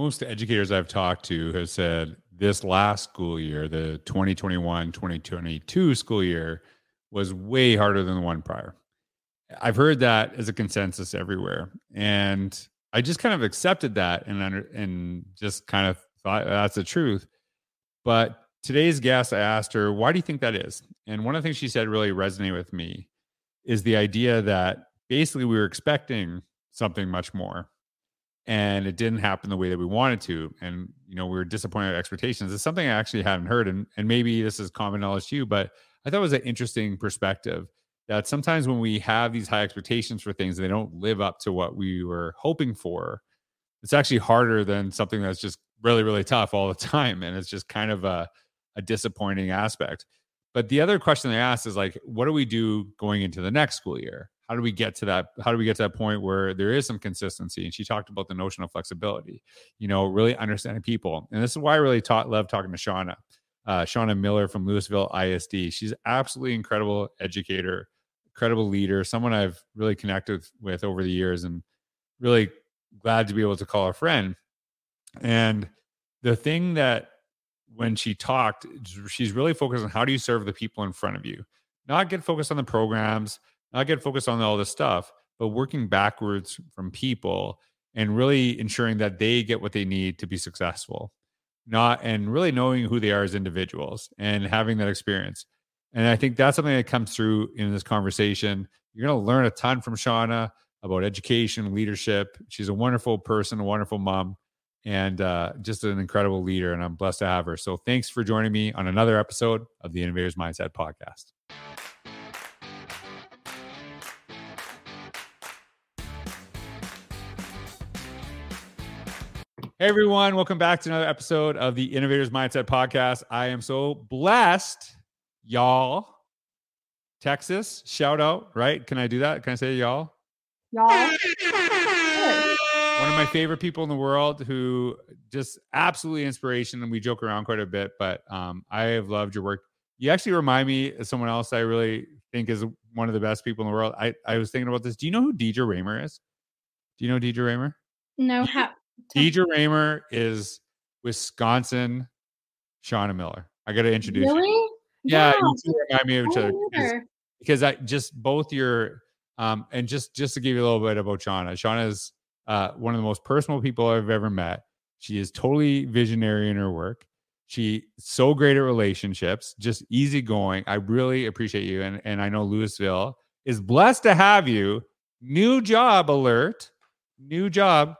most educators I've talked to have said this last school year, the 2021 2022 school year, was way harder than the one prior. I've heard that as a consensus everywhere. And I just kind of accepted that and under, and just kind of thought that's the truth. But today's guest, I asked her, why do you think that is? And one of the things she said really resonated with me is the idea that basically we were expecting something much more and it didn't happen the way that we wanted to and you know we were disappointed expectations. It's something i actually hadn't heard and, and maybe this is common knowledge to you but i thought it was an interesting perspective that sometimes when we have these high expectations for things and they don't live up to what we were hoping for it's actually harder than something that's just really really tough all the time and it's just kind of a, a disappointing aspect. But the other question they asked is like what do we do going into the next school year how do we get to that how do we get to that point where there is some consistency? And she talked about the notion of flexibility you know really understanding people. And this is why i really taught love talking to shawna uh, shawna miller from lewisville isd she's absolutely incredible educator incredible leader someone i've really connected with over the years and really glad to be able to call a friend. And the thing that when she talked she's really focused on how do you serve the people in front of you not get focused on the programs not get focused on all this stuff, but working backwards from people and really ensuring that they get what they need to be successful. Not and really knowing who they are as individuals and having that experience. And I think that's something that comes through in this conversation. You're going to learn a ton from Shawna about education, leadership. She's a wonderful person, a wonderful mom, and uh, just an incredible leader. And I'm blessed to have her. So thanks for joining me on another episode of the Innovators Mindset Podcast. Hey everyone, welcome back to another episode of the Innovators Mindset Podcast. I am so blessed, y'all. Texas, shout out, right? Can I do that? Can I say y'all? Y'all. One of my favorite people in the world who just absolutely inspiration. And we joke around quite a bit, but um, I have loved your work. You actually remind me of someone else I really think is one of the best people in the world. I, I was thinking about this. Do you know who Deidre Raymer is? Do you know Deidre Raymer? No, how Deidre Raymer is Wisconsin Shawna Miller. I got to introduce really? you. Yeah, yeah. you remind me of each other because, because, I just both your um and just just to give you a little bit about Shawna. Shawna is uh, one of the most personal people I've ever met. She is totally visionary in her work. She so great at relationships, just easygoing. I really appreciate you, and and I know Lewisville is blessed to have you. New job alert, new job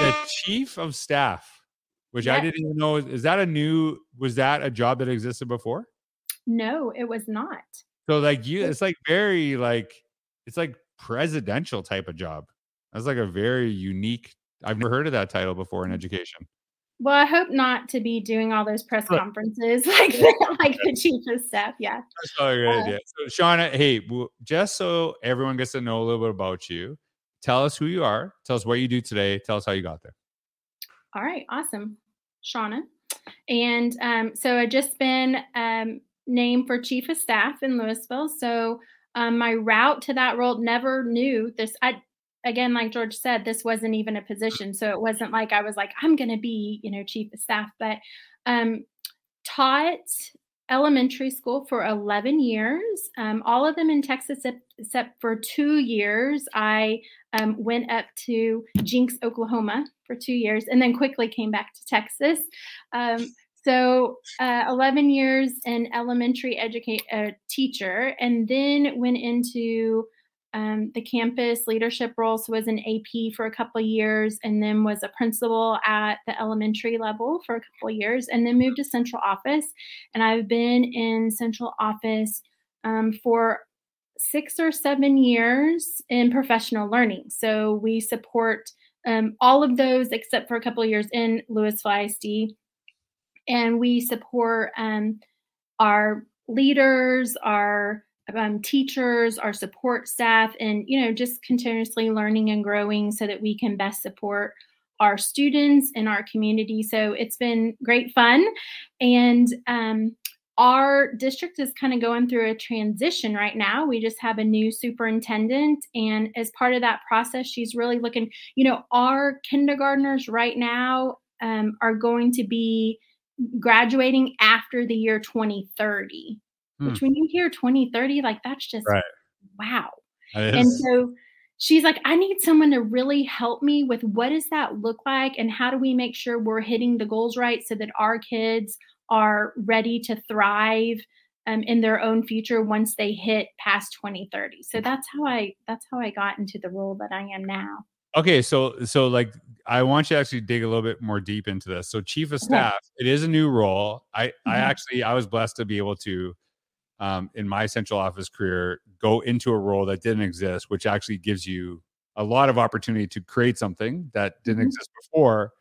the chief of staff, which I didn't even know. Is that a new? Was that a job that existed before? No, it was not. So like you, it's like very like it's like presidential type of job. That's like a very unique. I've never heard of that title before in education. Well, I hope not to be doing all those press conferences like the, like the chief of staff. Yeah, that's probably a good uh, idea. So, Shawna, hey, just so everyone gets to know a little bit about you, Tell us who you are. Tell us what you do today. Tell us how you got there. All right, awesome, Shawna. And um, so I just been um, named for chief of staff in Lewisville. So um, my route to that role never knew this. I again, like George said, this wasn't even a position. So it wasn't like I was like I'm going to be, you know, chief of staff, but um, taught elementary school for 11 years, um, all of them in Texas, except, for two years. I um, went up to Jenks, Oklahoma for two years, and then quickly came back to Texas. Um, so, uh, 11 years in elementary educate uh, teacher, and then went into um, the campus leadership role. So was an AP for a couple years, and then was a principal at the elementary level for a couple years, and then moved to central office. And I've been in central office um, for six or seven years in professional learning. So we support um, all of those except for a couple years in Lewisville ISD, and we support um, our leaders, our um, teachers, our support staff, and you know just continuously learning and growing so that we can best support our students and our community. So it's been great fun, and um, our district is kind of going through a transition right now. We just have a new superintendent. And as part of that process, she's really looking, you know, our kindergartners right now um, are going to be graduating after the year 2030, hmm. which when you hear 2030, like that's just right. wow. And so she's like, I need someone to really help me with what does that look like and how do we make sure we're hitting the goals right so that our kids are ready to thrive um, in their own future once they hit past 2030 so that's how i that's how i got into the role that i am now okay so so like i want you to actually dig a little bit more deep into this so chief of staff it is a new role i mm-hmm. i actually i was blessed to be able to um, in my central office career go into a role that didn't exist which actually gives you a lot of opportunity to create something that didn't mm-hmm. exist before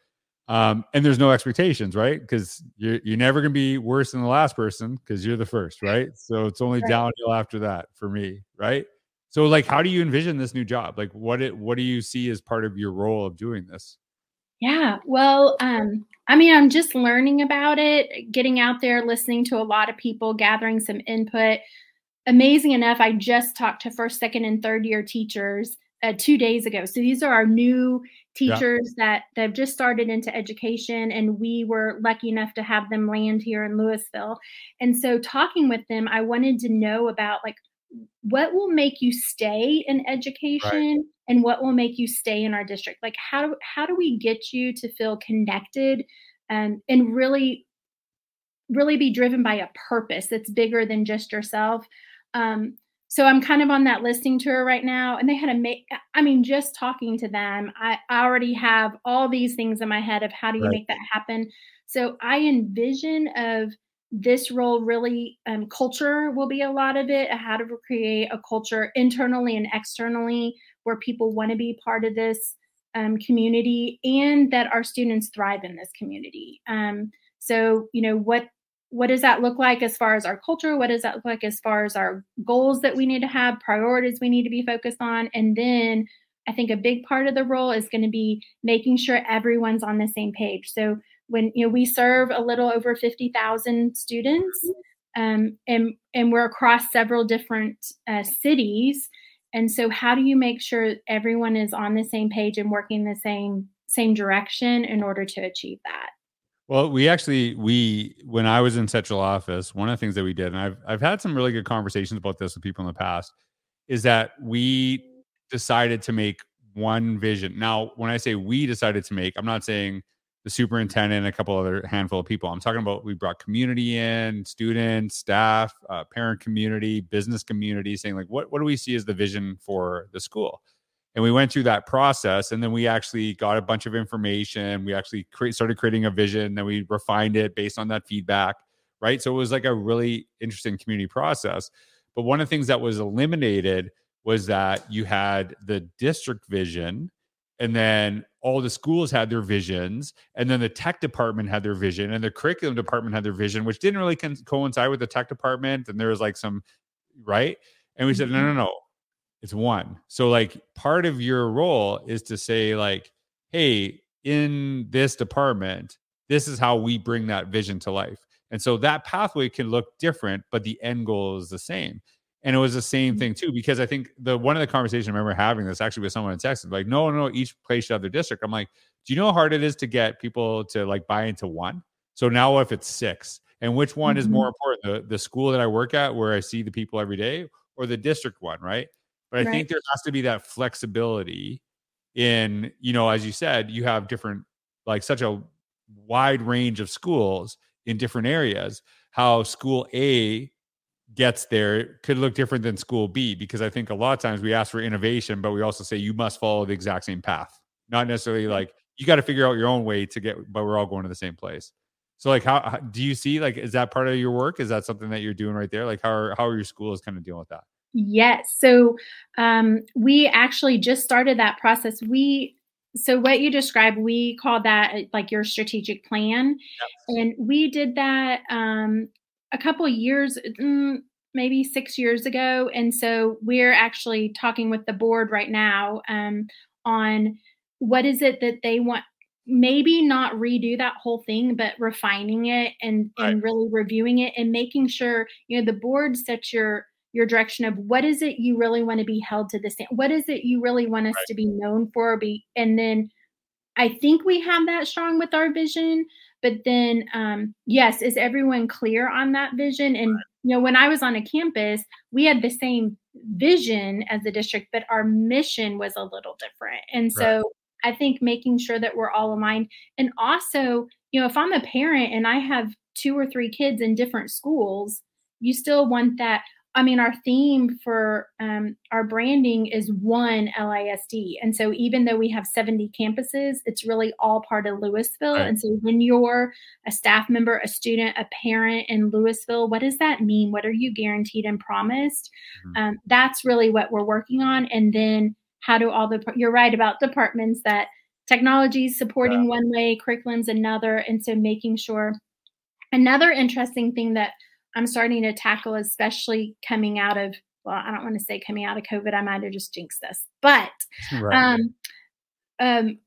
um, and there's no expectations, right? Because you're you're never gonna be worse than the last person because you're the first, right? So it's only right. downhill after that for me, right? So like, how do you envision this new job? Like, what it what do you see as part of your role of doing this? Yeah, well, um, I mean, I'm just learning about it, getting out there, listening to a lot of people, gathering some input. Amazing enough, I just talked to first, second, and third year teachers uh, two days ago. So these are our new teachers yeah. that that have just started into education, and we were lucky enough to have them land here in Lewisville. And so talking with them, I wanted to know about like what will make you stay in education right. and what will make you stay in our district. Like how do how do we get you to feel connected and and really really be driven by a purpose that's bigger than just yourself. Um, so I'm kind of on that listening tour right now. And they had a make, I mean, just talking to them, I, I already have all these things in my head of how do you right. make that happen. So I envision of this role really um, culture will be a lot of it how to create a culture internally and externally where people want to be part of this um, community and that our students thrive in this community um, so you know what what does that look like as far as our culture? What does that look like as far as our goals that we need to have, priorities we need to be focused on? And then I think a big part of the role is going to be making sure everyone's on the same page. So when you know we serve a little over 50,000 students um, and and we're across several different uh, cities and so how do you make sure everyone is on the same page and working the same same direction in order to achieve that well, we actually we when I was in central office, one of the things that we did, and I've I've had some really good conversations about this with people in the past, is that we decided to make one vision. Now, when I say we decided to make, I'm not saying the superintendent a couple other handful of people. I'm talking about we brought community in, students, staff, uh, parent community, business community, saying like, what what do we see as the vision for the school? and we went through that process and then we actually got a bunch of information we actually cre- started creating a vision then we refined it based on that feedback right so it was like a really interesting community process but one of the things that was eliminated was that you had the district vision and then all the schools had their visions and then the tech department had their vision and the curriculum department had their vision which didn't really con- coincide with the tech department and there was like some right and we said no no mm-hmm. no it's one. So like part of your role is to say like, hey, in this department, this is how we bring that vision to life. And so that pathway can look different, but the end goal is the same. And it was the same mm-hmm. thing too, because I think the one of the conversations I remember having this actually with someone in Texas, like, no, no, each place should have their district. I'm like, do you know how hard it is to get people to like buy into one? So now if it's six, and which one mm-hmm. is more important? The the school that I work at where I see the people every day or the district one, right? But I right. think there has to be that flexibility in, you know, as you said, you have different, like such a wide range of schools in different areas. How school A gets there could look different than school B because I think a lot of times we ask for innovation, but we also say you must follow the exact same path. Not necessarily like you got to figure out your own way to get, but we're all going to the same place. So like how, how, do you see like is that part of your work? Is that something that you're doing right there? Like how are how are your schools kind of dealing with that? Yes. So um, we actually just started that process. We so what you described, we call that like your strategic plan, yep. and we did that um, a couple years, mm, maybe six years ago. And so we're actually talking with the board right now um, on what is it that they want maybe not redo that whole thing, but refining it and Right. and really reviewing it and making sure you know the board sets your your direction of what is it you really want to be held to the stand. What is it you really want us Right. to be known for? Be and then I think we have that strong with our vision, but then um, yes, is everyone clear on that vision? And you know, when I was on a campus, we had the same vision as the district, but our mission was a little different. And so I think making sure that we're all aligned, and also, you know, if I'm a parent and I have two or three kids in different schools, you still want that. I mean, our theme for um, our branding is one LISD. And so even though we have 70 campuses, it's really all part of Lewisville. Right. And so when you're a staff member, a student, a parent in Lewisville, what does that mean? What are you guaranteed and promised? Mhm. Um, that's really what we're working on. And then how do all the, you're right about departments that technology is supporting one way, curriculum's another. And so making sure another interesting thing that I'm starting to tackle, especially coming out of, well, I don't want to say coming out of COVID, I might have just jinxed this, but Right. um, um,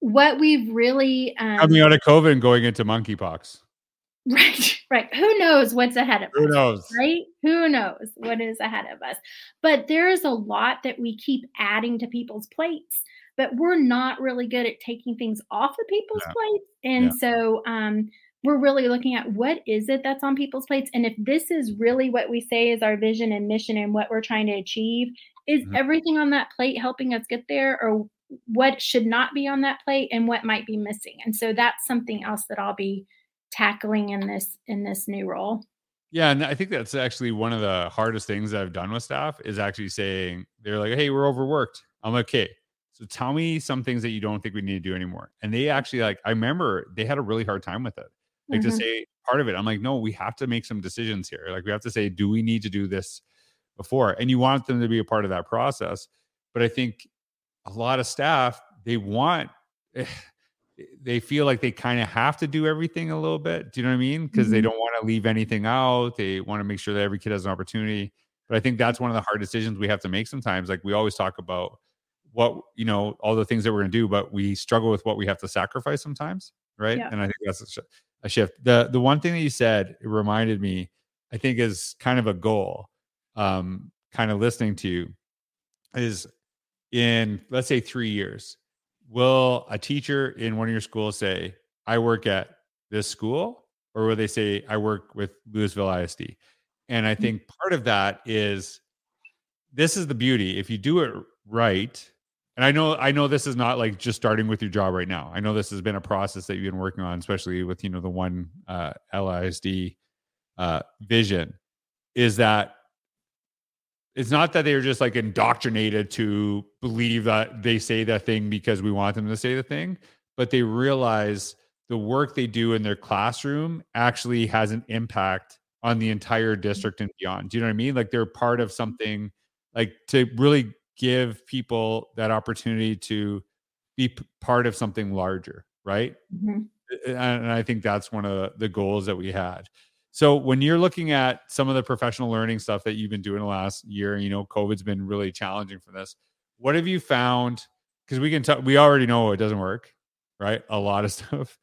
what we've really, um, Coming out of COVID and going into monkeypox. right, right. Who knows what's ahead of Who us? knows? right? Who knows what is ahead of us? But there is a lot that we keep adding to people's plates, but we're not really good at taking things off of people's Yeah. plates. And Yeah. so um, we're really looking at what is it that's on people's plates, and if this is really what we say is our vision and mission and what we're trying to achieve, is Mhm. everything on that plate helping us get there, or what should not be on that plate, and what might be missing? And so that's something else that I'll be tackling in this in this new role. Yeah, and I think that's actually one of the hardest things I've done with staff is actually saying they're like, "Hey, we're overworked." I'm like, "Okay, so tell me some things that you don't think we need to do anymore." And they actually like, I remember they had a really hard time with it. Like to Mhm. say part of it, I'm like, "No, we have to make some decisions here. Like we have to say, do we need to do this before?" And you want them to be a part of that process. But I think a lot of staff they want they feel like they kind of have to do everything a little bit. Do you know what I mean? Because they Mhm. don't want to leave anything out. They want to make sure that every kid has an opportunity. But I think that's one of the hard decisions we have to make sometimes. Like we always talk about what, you know, all the things that we're going to do, but we struggle with what we have to sacrifice sometimes. Right. Yeah. And I think that's a, shift. The, the one thing that you said, it reminded me, I think is kind of a goal, um, kind of listening to you is in, let's say three years, will a teacher in one of your schools say, I work at this school? Or will they say, I work with Lewisville ISD? And I think part of that is this is the beauty. If you do it right, and I know I know this is not like just starting with your job right now. I know this has been a process that you've been working on, especially with you know the one uh, LISD uh, vision. Is that it's not that they're just like indoctrinated to believe that they say that thing because we want them to say the thing, but they realize the work they do in their classroom actually has an impact on the entire district and beyond. Do you know what I mean? Like they're part of something like to really give people that opportunity to be part of something larger, right? Mhm. and I think that's one of the goals that we had. So when you're looking at some of the professional learning stuff that you've been doing the last year, you know, COVID's been really challenging for this. What have you found? Because we can talk, we already know it doesn't work, right? A lot of stuff.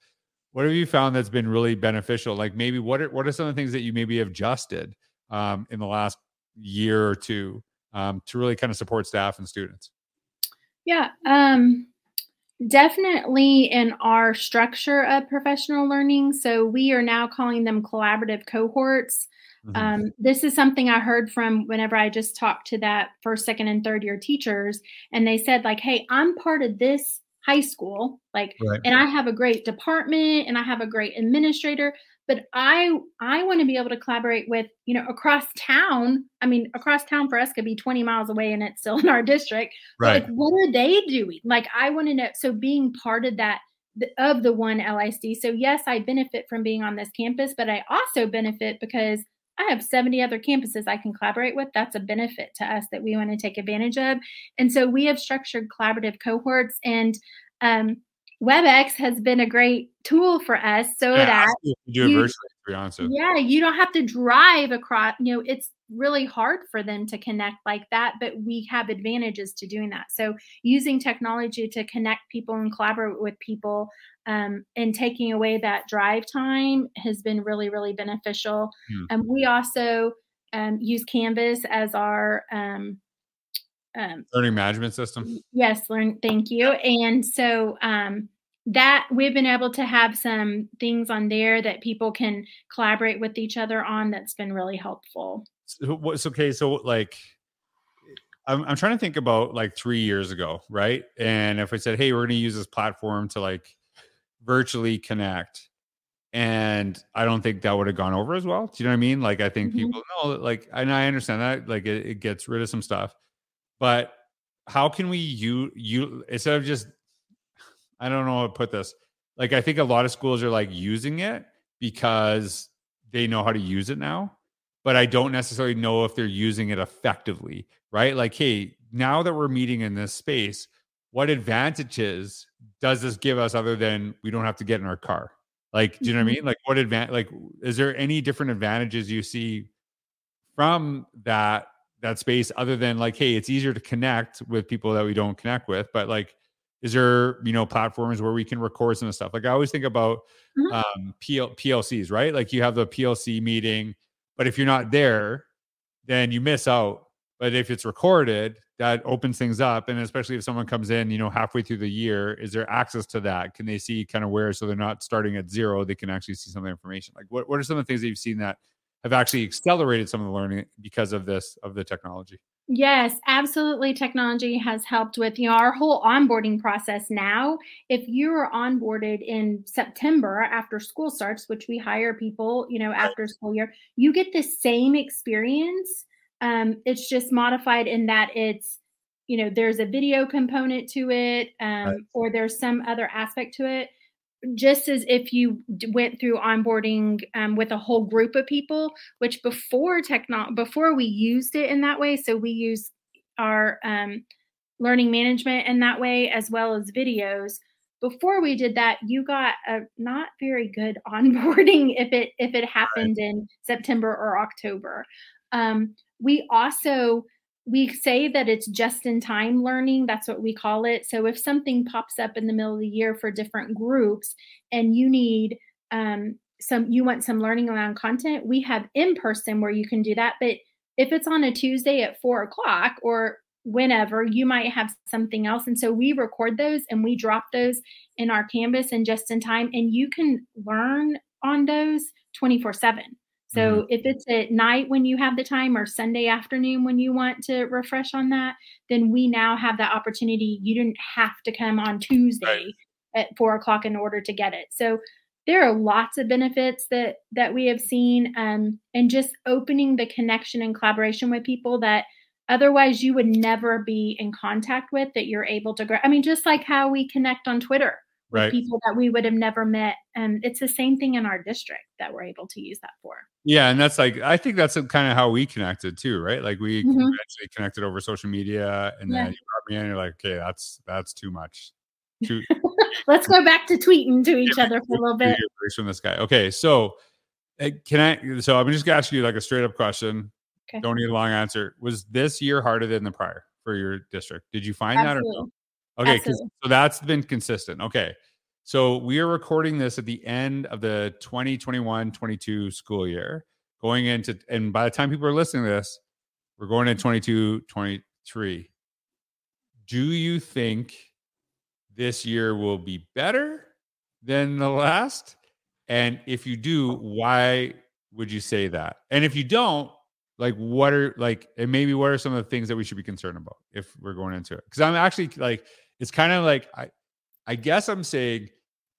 What have you found that's been really beneficial? Like maybe what are what are some of the things that you maybe have adjusted um, in the last year or two um, to really kind of support staff and students? Yeah, um, definitely in our structure of professional learning. So we are now calling them collaborative cohorts. Mhm. Um, this is something I heard from whenever I just talked to that first, second, and third year teachers, and they said like, "Hey, I'm part of this high school, like, Right. and I have a great department and I have a great administrator, but I I want to be able to collaborate with you know across town. I mean, across town for us could be 20 miles away, and it's still in our district. Right. like, what are they doing? Like, I want to know. So being part of that of the one LISD. So yes, I benefit from being on this campus, but I also benefit because I have 70 other campuses I can collaborate with. That's a benefit to us that we want to take advantage of. And so we have structured collaborative cohorts and um, WebEx has been a great tool for us so Yeah, that. You do virtually, to be honest yeah, you don't have to drive across, you know, it's really hard for them to connect like that, but we have advantages to doing that. So, using technology to connect people and collaborate with people um, and taking away that drive time has been really, really beneficial. Hmm. And we also um, use Canvas as our um, um, learning management system. Yes, learn. Thank you. And so um, that we've been able to have some things on there that people can collaborate with each other on. That's been really helpful. So, what's okay? So like. I'm, I'm trying to think about like three years ago, right? And if I said, "Hey, we're going to use this platform to like virtually connect," and I don't think that would have gone over as well. Do you know what I mean? Like, I think mm-hmm. people know, like, and I understand that, like, it, it, gets rid of some stuff, but how can we you you instead of just I don't know how to put this. Like, I think a lot of schools are like using it because they know how to use it now, but I don't necessarily know if they're using it effectively, right? Like, hey, now that we're meeting in this space, what advantages does this give us other than we don't have to get in our car? Like, do you know what I mm-hmm. mean? Like, what advantage? Like, is there any different advantages you see from that that space other than like, hey, it's easier to connect with people that we don't connect with, but like, is there you know platforms where we can record some stuff? Like, I always think about mm-hmm. um, PL- PLCs, right? Like, you have the PLC meeting, but if you're not there, then you miss out. But if it's recorded, that opens things up and especially if someone comes in you know halfway through the year is there access to that can they see kind of where so they're not starting at zero they can actually see some of the information like what, what are some of the things that you've seen that have actually accelerated some of the learning because of this of the technology Yes, absolutely. Technology has helped with you know our whole onboarding process now. If you are onboarded in September after school starts, which we hire people, you know, after school year, you get the same experience um, it's just modified in that it's, you know, there's a video component to it, um, right. or there's some other aspect to it. Just as if you went through onboarding um, with a whole group of people, which before techno before we used it in that way, so we use our um, learning management in that way as well as videos. Before we did that you got a not very good onboarding if it if it happened in september or october. Um, we also we say that it's just in time learning that's what we call it. So if something pops up in the middle of the year for different groups and you need um, some you want some learning around content we have in person where you can do that. But if it's on a tuesday at four o'clock or whenever you might have something else. And so we record those and we drop those in our canvas and just in time and you can learn on those 24 7 so mm-hmm. if it's at night when you have the time or Sunday afternoon when you want to refresh on that, then we now have that opportunity. You didn't have to come on Tuesday right. at four o'clock in order to get it. So there are lots of benefits that that we have seen, um, and just opening the connection and collaboration with people that otherwise you would never be in contact with. That you're able to grow. I mean, just like how we connect on Twitter right. people that we would have never met. And it's the same thing in our district that we're able to use that for. Yeah, and that's like I think that's kind of how we connected too, right? Like we mm-hmm. eventually connected over social media, and then you brought me in. And you're like, okay, that's that's too much. Too- Let's go back to tweeting to each other for a little bit. From this guy. Okay, so eh, can I? So I'm just gonna ask you like a straight up question. Okay. Don't need a long answer. Was this year harder than the prior for your district? Did you find Absolutely. that or no? Okay, so that's been consistent. Okay. So we are recording this at the end of the 2021-22 school year, going into and by the time people are listening to this, we're going into 22 23. Do you think this year will be better than the last? And if you do, why would you say that? And if you don't, like what are like and maybe what are some of the things that we should be concerned about if we're going into it? Because I'm actually like it's kind of like I I guess I'm saying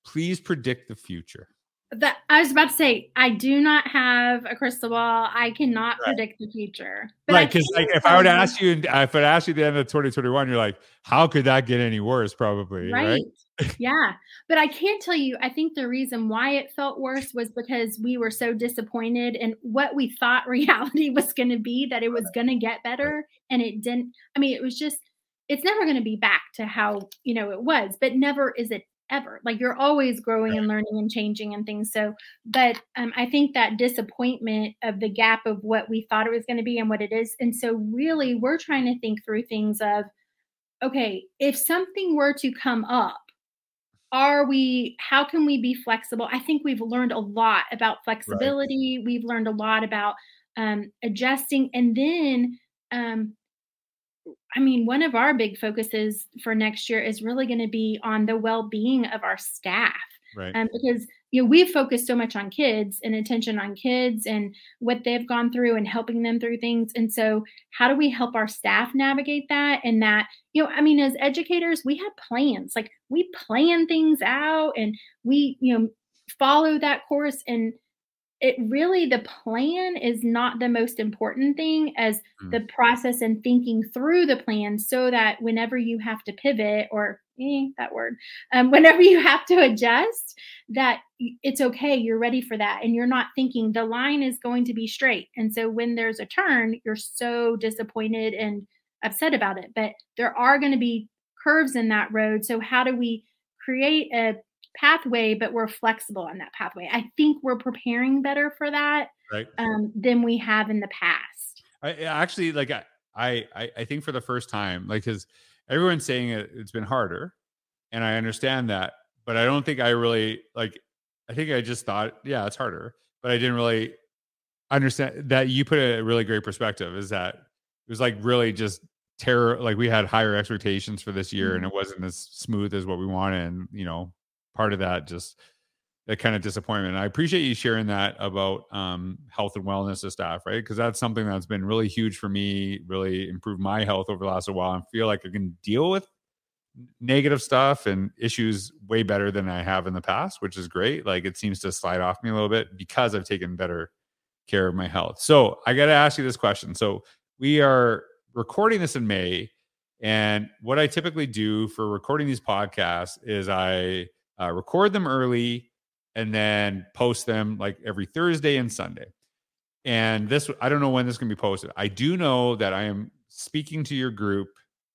please predict the future. That I was about to say, I do not have a crystal ball. I cannot right. predict the future. right, because like if I would ask you, if I'd ask you at the end of 2021, you're like, how could that get any worse? Probably, right? right? yeah, but I can't tell you. I think the reason why it felt worse was because we were so disappointed in what we thought reality was going to be. That it was going to get better, and it didn't. I mean, it was just it's never going to be back to how you know it was but never is it ever. Like you're always growing and learning and changing and things. So, but um, I think that disappointment of the gap of what we thought it was going to be and what it is. And so, really, we're trying to think through things of, okay, if something were to come up, are we how can we be flexible i think we've learned a lot about flexibility right. we've learned a lot about um, adjusting and then um, I mean, one of our big focuses for next year is really going to be on the well-being of our staff. Right. Um, because you know we've focused so much on kids and attention on kids and what they've gone through and helping them through things. And so, how do we help our staff navigate that? And that you know, I mean, as educators, we have plans. Like we plan things out and we you know follow that course and it really the plan is not the most important thing as mm. the process and thinking through the plan so that whenever you have to pivot or eh, that word um, whenever you have to adjust that it's okay you're ready for that and you're not thinking the line is going to be straight and so when there's a turn you're so disappointed and upset about it but there are going to be curves in that road so how do we create a pathway, but we're flexible on that pathway. I think we're preparing better for that right. um, than we have in the past. I actually like I I I think for the first time, like because everyone's saying it, it's been harder, and I understand that, but I don't think I really like. I think I just thought, yeah, it's harder, but I didn't really understand that. You put a really great perspective. Is that it was like really just terror like we had higher expectations for this year mm-hmm. and it wasn't as smooth as what we wanted and you know part of that just that kind of disappointment. And I appreciate you sharing that about um, health and wellness of staff, right? Because that's something that's been really huge for me, really improved my health over the last while and feel like I can deal with negative stuff and issues way better than I have in the past, which is great. Like it seems to slide off me a little bit because I've taken better care of my health. So I got to ask you this question. So we are recording this in May. And what I typically do for recording these podcasts is I uh, record them early, and then post them like every Thursday and Sunday. And this, I don't know when this can be posted. I do know that I am speaking to your group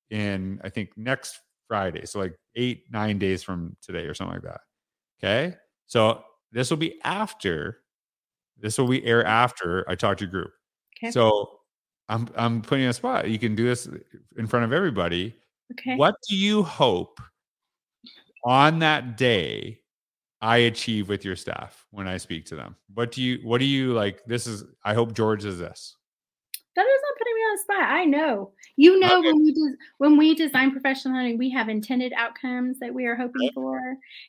in, I think, next Friday. So, like eight, nine days from today or something like that. Okay. So, this will be after, this will be air after I talk to your group. Okay. So, I'm, I'm putting a spot. You can do this in front of everybody. Okay. What do you hope on that day I achieve with your staff when I speak to them? What do you what do you like? This is I hope George is this. That is not putting me on the spot. I know. You know okay. when we do when we design professional learning, we have intended outcomes that we are hoping for.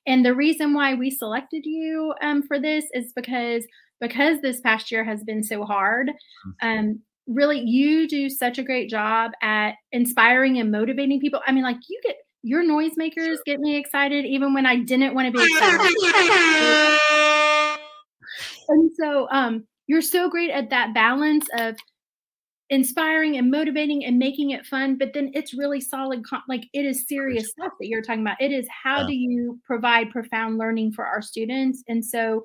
And the reason why we selected you um, for this is because because this past year has been so hard. Mm-hmm. Um, really, you do such a great job at inspiring and motivating people. I mean, like you get your noisemakers get me excited even when I didn't want to be excited. and so um, you're so great at that balance of inspiring and motivating and making it fun but then it's really solid like it is serious stuff that you're talking about it is how yeah. do you provide profound learning for our students and so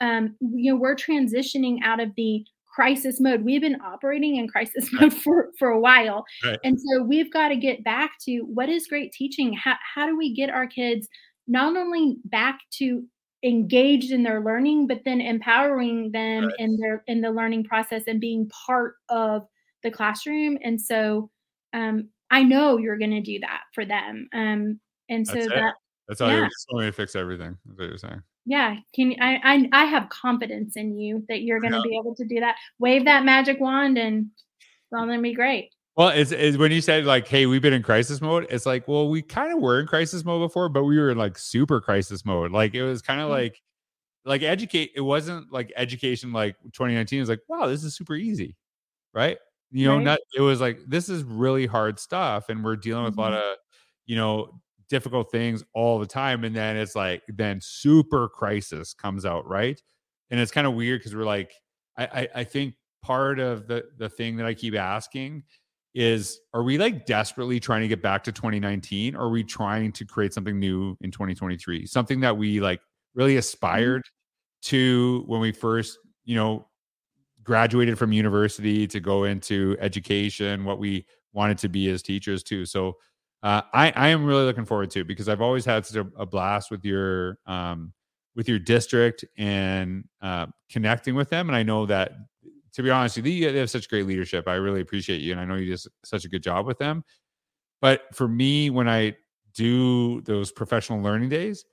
um, you know we're transitioning out of the crisis mode. We've been operating in crisis mode for, for a while. Right. And so we've got to get back to what is great teaching? How, how do we get our kids not only back to engaged in their learning, but then empowering them right. in their in the learning process and being part of the classroom. And so um, I know you're going to do that for them. Um, and so that's that that's all yeah. you're just going to fix everything. That's what you're saying yeah can I, I i have confidence in you that you're going to yeah. be able to do that wave that magic wand and it's all going to be great well it's, it's when you said like hey we've been in crisis mode it's like well we kind of were in crisis mode before but we were in like super crisis mode like it was kind of mm-hmm. like like educate it wasn't like education like 2019 was like wow this is super easy right you know right. not it was like this is really hard stuff and we're dealing with mm-hmm. a lot mm-hmm. of you know difficult things all the time and then it's like then super crisis comes out right? And it's kind of weird because we're like I, I i think part of the the thing that i keep asking is are we like desperately trying to get back to 2019 or are we trying to create something new in 2023 something that we like really mm-hmm. aspired to when we first you know graduated from university to go into education what we wanted to be as teachers too. So uh, I I am really looking forward to because I've always had such a, a blast with your um with your district and uh, connecting with them, and I know that to be honest you, they have such great leadership. I really appreciate you, and I know you did such a good job with them. But for me, when I do those professional learning days,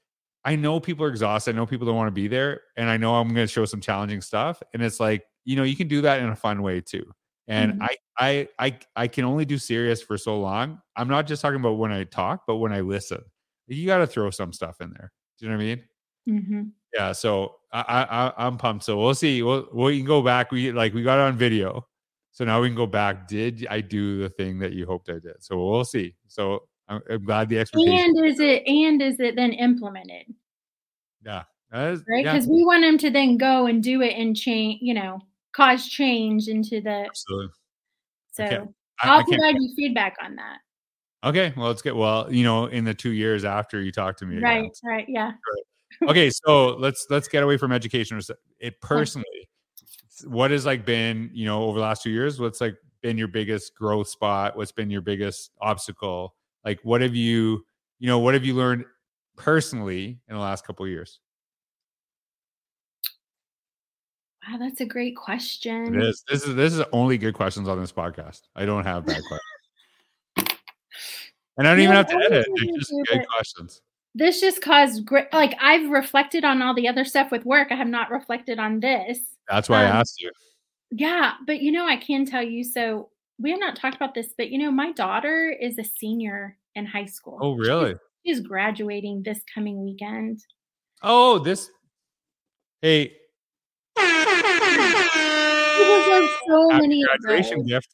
I know people are exhausted. I know people don't want to be there, and I know I'm going to show some challenging stuff. And it's like you know you can do that in a fun way too. And mm-hmm. I I I I can only do serious for so long. I'm not just talking about when I talk, but when I listen. You got to throw some stuff in there. Do you know what I mean? Mm-hmm. Yeah. So I, I I'm pumped. So we'll see. We'll we can go back. We like we got on video, so now we can go back. Did I do the thing that you hoped I did? So we'll see. So I'm, I'm glad the expectation. And is it and is it then implemented? Yeah. Is, right. Because yeah. we want them to then go and do it and change. You know, cause change into the. Absolutely. So I I'll I provide you feedback on that. Okay, well, let's get Well, you know, in the two years after you talk to me, right, again. right, yeah. okay, so let's let's get away from education. It personally, what has like been, you know, over the last two years? What's like been your biggest growth spot? What's been your biggest obstacle? Like, what have you, you know, what have you learned personally in the last couple years? Wow, that's a great question. It is. This is this is only good questions on this podcast. I don't have bad questions. And I don't even have to edit. They're just good questions. This just caused great like I've reflected on all the other stuff with work. I have not reflected on this. That's why um, I asked you. Yeah, but you know, I can tell you so we have not talked about this, but you know, my daughter is a senior in high school. Oh, really? She's, she's graduating this coming weekend. Oh, this hey, so many graduation gift.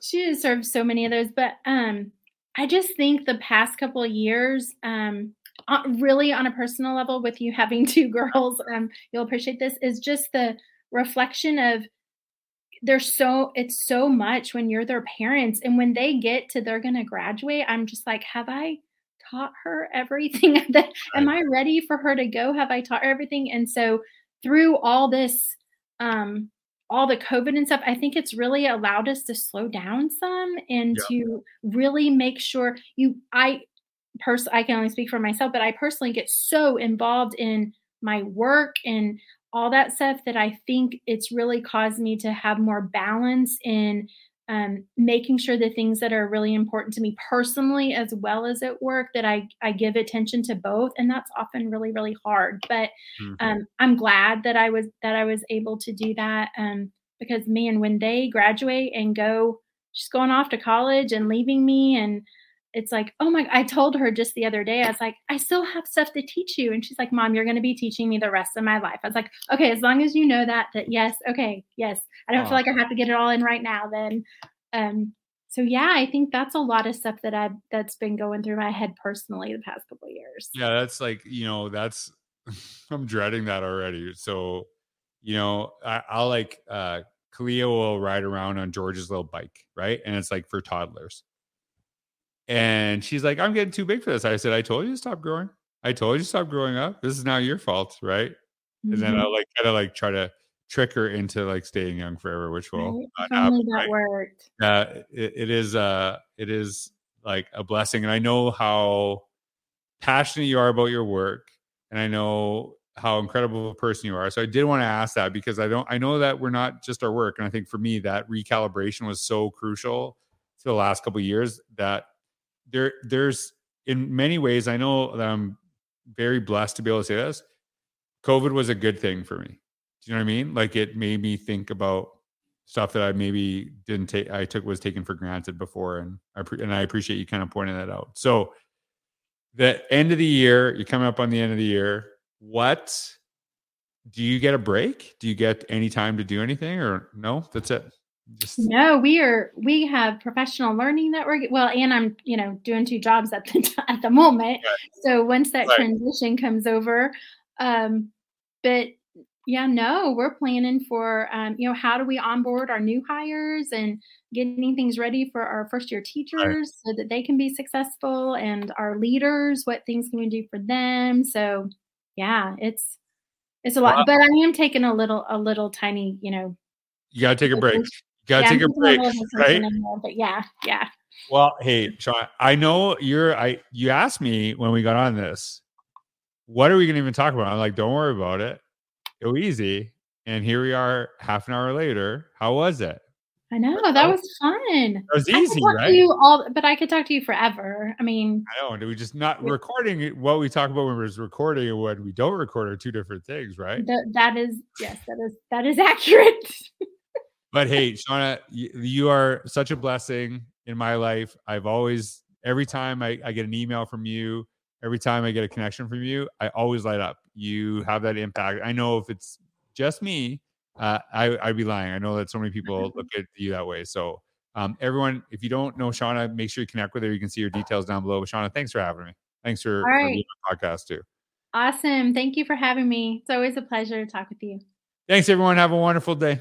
She deserves so many of those, but um, I just think the past couple of years, um, uh, really on a personal level, with you having two girls, um, you'll appreciate this. Is just the reflection of there's so it's so much when you're their parents, and when they get to they're gonna graduate, I'm just like, have I taught her everything? that am I ready for her to go? Have I taught her everything? And so through all this um all the COVID and stuff, I think it's really allowed us to slow down some and yeah. to really make sure you I pers I can only speak for myself, but I personally get so involved in my work and all that stuff that I think it's really caused me to have more balance in um, making sure the things that are really important to me personally as well as at work that I, I give attention to both and that's often really really hard but mm-hmm. um, i'm glad that i was that i was able to do that um, because man when they graduate and go she's going off to college and leaving me and it's like, oh my, I told her just the other day, I was like, I still have stuff to teach you. And she's like, mom, you're going to be teaching me the rest of my life. I was like, okay, as long as you know that, that yes, okay, yes. I don't oh. feel like I have to get it all in right now then. Um, so yeah, I think that's a lot of stuff that I've, that's been going through my head personally the past couple of years. Yeah. That's like, you know, that's, I'm dreading that already. So, you know, I, I'll like, uh, Kalia will ride around on George's little bike, right? And it's like for toddlers and she's like, I'm getting too big for this. I said, I told you to stop growing. I told you to stop growing up. This is now your fault, right? Mm-hmm. And then I'll like kind of like try to trick her into like staying young forever, which will right. not happen. That worked. Uh, it, it is uh it is like a blessing. And I know how passionate you are about your work. And I know how incredible a person you are. So I did want to ask that because I don't I know that we're not just our work. And I think for me that recalibration was so crucial to the last couple years that there there's in many ways i know that i'm very blessed to be able to say this covid was a good thing for me. Do you know what i mean? Like it made me think about stuff that i maybe didn't take i took was taken for granted before and i pre- and i appreciate you kind of pointing that out. So the end of the year you're coming up on the end of the year what do you get a break? Do you get any time to do anything or no? That's it just no we are we have professional learning that we're well and i'm you know doing two jobs at the at the moment right. so once that right. transition comes over um but yeah no we're planning for um you know how do we onboard our new hires and getting things ready for our first year teachers right. so that they can be successful and our leaders what things can we do for them so yeah it's it's a lot wow. but i am taking a little a little tiny you know you gotta take a break gotta yeah, take a break, right? Anymore, but yeah, yeah. Well, hey, Sean, I know you're. I you asked me when we got on this, what are we going to even talk about? I'm like, don't worry about it. Go easy. And here we are, half an hour later. How was it? I know that was fun. It was easy, right? you all, but I could talk to you forever. I mean, I know. Do we just not recording what we talk about when we're recording and what we don't record are two different things, right? Th- that is yes, that is that is accurate. But hey, Shawna, you, are such a blessing in my life. I've always, every time I, I get an email from you, every time I get a connection from you, I always light up. You have that impact. I know if it's just me, uh, I, I'd be lying. I know that so many people look at you that way. So, um, everyone, if you don't know Shawna, make sure you connect with her. You can see her details down below. But Shawna, thanks for having me. Thanks for, right. for being on the podcast too. Awesome. Thank you for having me. It's always a pleasure to talk with you. Thanks, everyone. Have a wonderful day.